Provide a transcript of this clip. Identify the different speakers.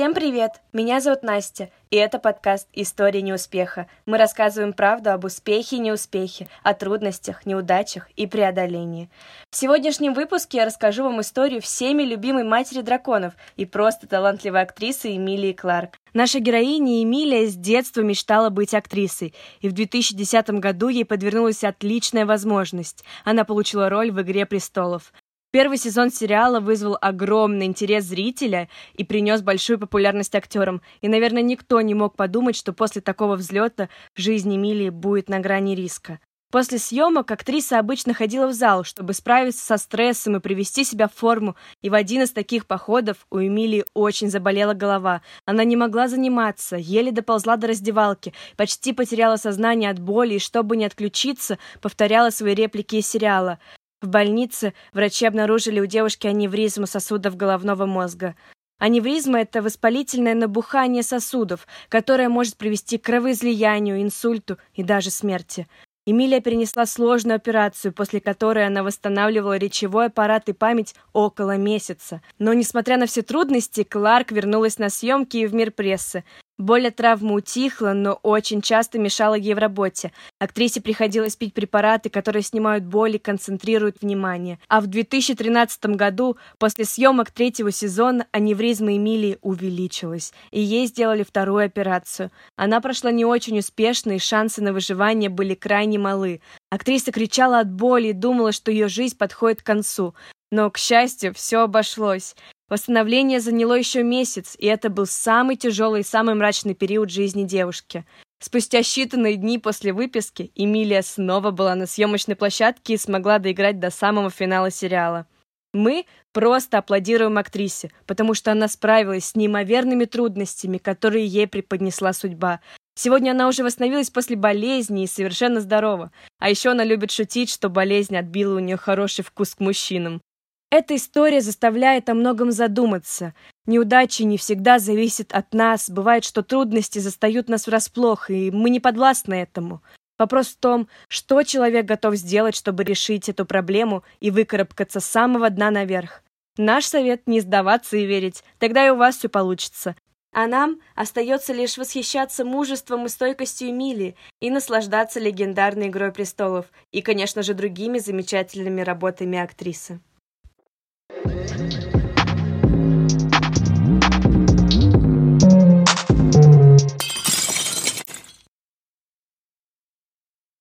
Speaker 1: Всем привет! Меня зовут Настя, и это подкаст «История неуспеха». Мы рассказываем правду об успехе и неуспехе, о трудностях, неудачах и преодолении. В сегодняшнем выпуске я расскажу вам историю всеми любимой матери драконов и просто талантливой актрисы Эмилии Кларк. Наша героиня Эмилия с детства мечтала быть актрисой, и в 2010 году ей подвернулась отличная возможность. Она получила роль в «Игре престолов». Первый сезон сериала вызвал огромный интерес зрителя и принес большую популярность актерам. И, наверное, никто не мог подумать, что после такого взлета жизнь Эмилии будет на грани риска. После съемок актриса обычно ходила в зал, чтобы справиться со стрессом и привести себя в форму, и в один из таких походов у Эмилии очень заболела голова. Она не могла заниматься, еле доползла до раздевалки, почти потеряла сознание от боли и, чтобы не отключиться, повторяла свои реплики из сериала. В больнице врачи обнаружили у девушки аневризму сосудов головного мозга. Аневризма – это воспалительное набухание сосудов, которое может привести к кровоизлиянию, инсульту и даже смерти. Эмилия перенесла сложную операцию, после которой она восстанавливала речевой аппарат и память около месяца. Но, несмотря на все трудности, Кларк вернулась на съемки и в мир прессы. Боль от травмы утихла, но очень часто мешала ей в работе. Актрисе приходилось пить препараты, которые снимают боль и концентрируют внимание. А в 2013 году, после съемок третьего сезона, аневризма Эмилии увеличилась, и ей сделали вторую операцию. Она прошла не очень успешно, и шансы на выживание были крайне малы. Актриса кричала от боли и думала, что ее жизнь подходит к концу. Но, к счастью, все обошлось. Восстановление заняло еще месяц, и это был самый тяжелый и самый мрачный период жизни девушки. Спустя считанные дни после выписки Эмилия снова была на съемочной площадке и смогла доиграть до самого финала сериала. Мы просто аплодируем актрисе, потому что она справилась с неимоверными трудностями, которые ей преподнесла судьба. Сегодня она уже восстановилась после болезни и совершенно здорова. А еще она любит шутить, что болезнь отбила у нее хороший вкус к мужчинам. Эта история заставляет о многом задуматься. Неудачи не всегда зависят от нас. Бывает, что трудности застают нас врасплох, и мы не подвластны этому. Вопрос в том, что человек готов сделать, чтобы решить эту проблему и выкарабкаться с самого дна наверх. Наш совет – не сдаваться и верить, тогда и у вас все получится. А нам остается лишь восхищаться мужеством и стойкостью Эмилии и наслаждаться легендарной «Игрой престолов» и, конечно же, другими замечательными работами актрисы. Thank you.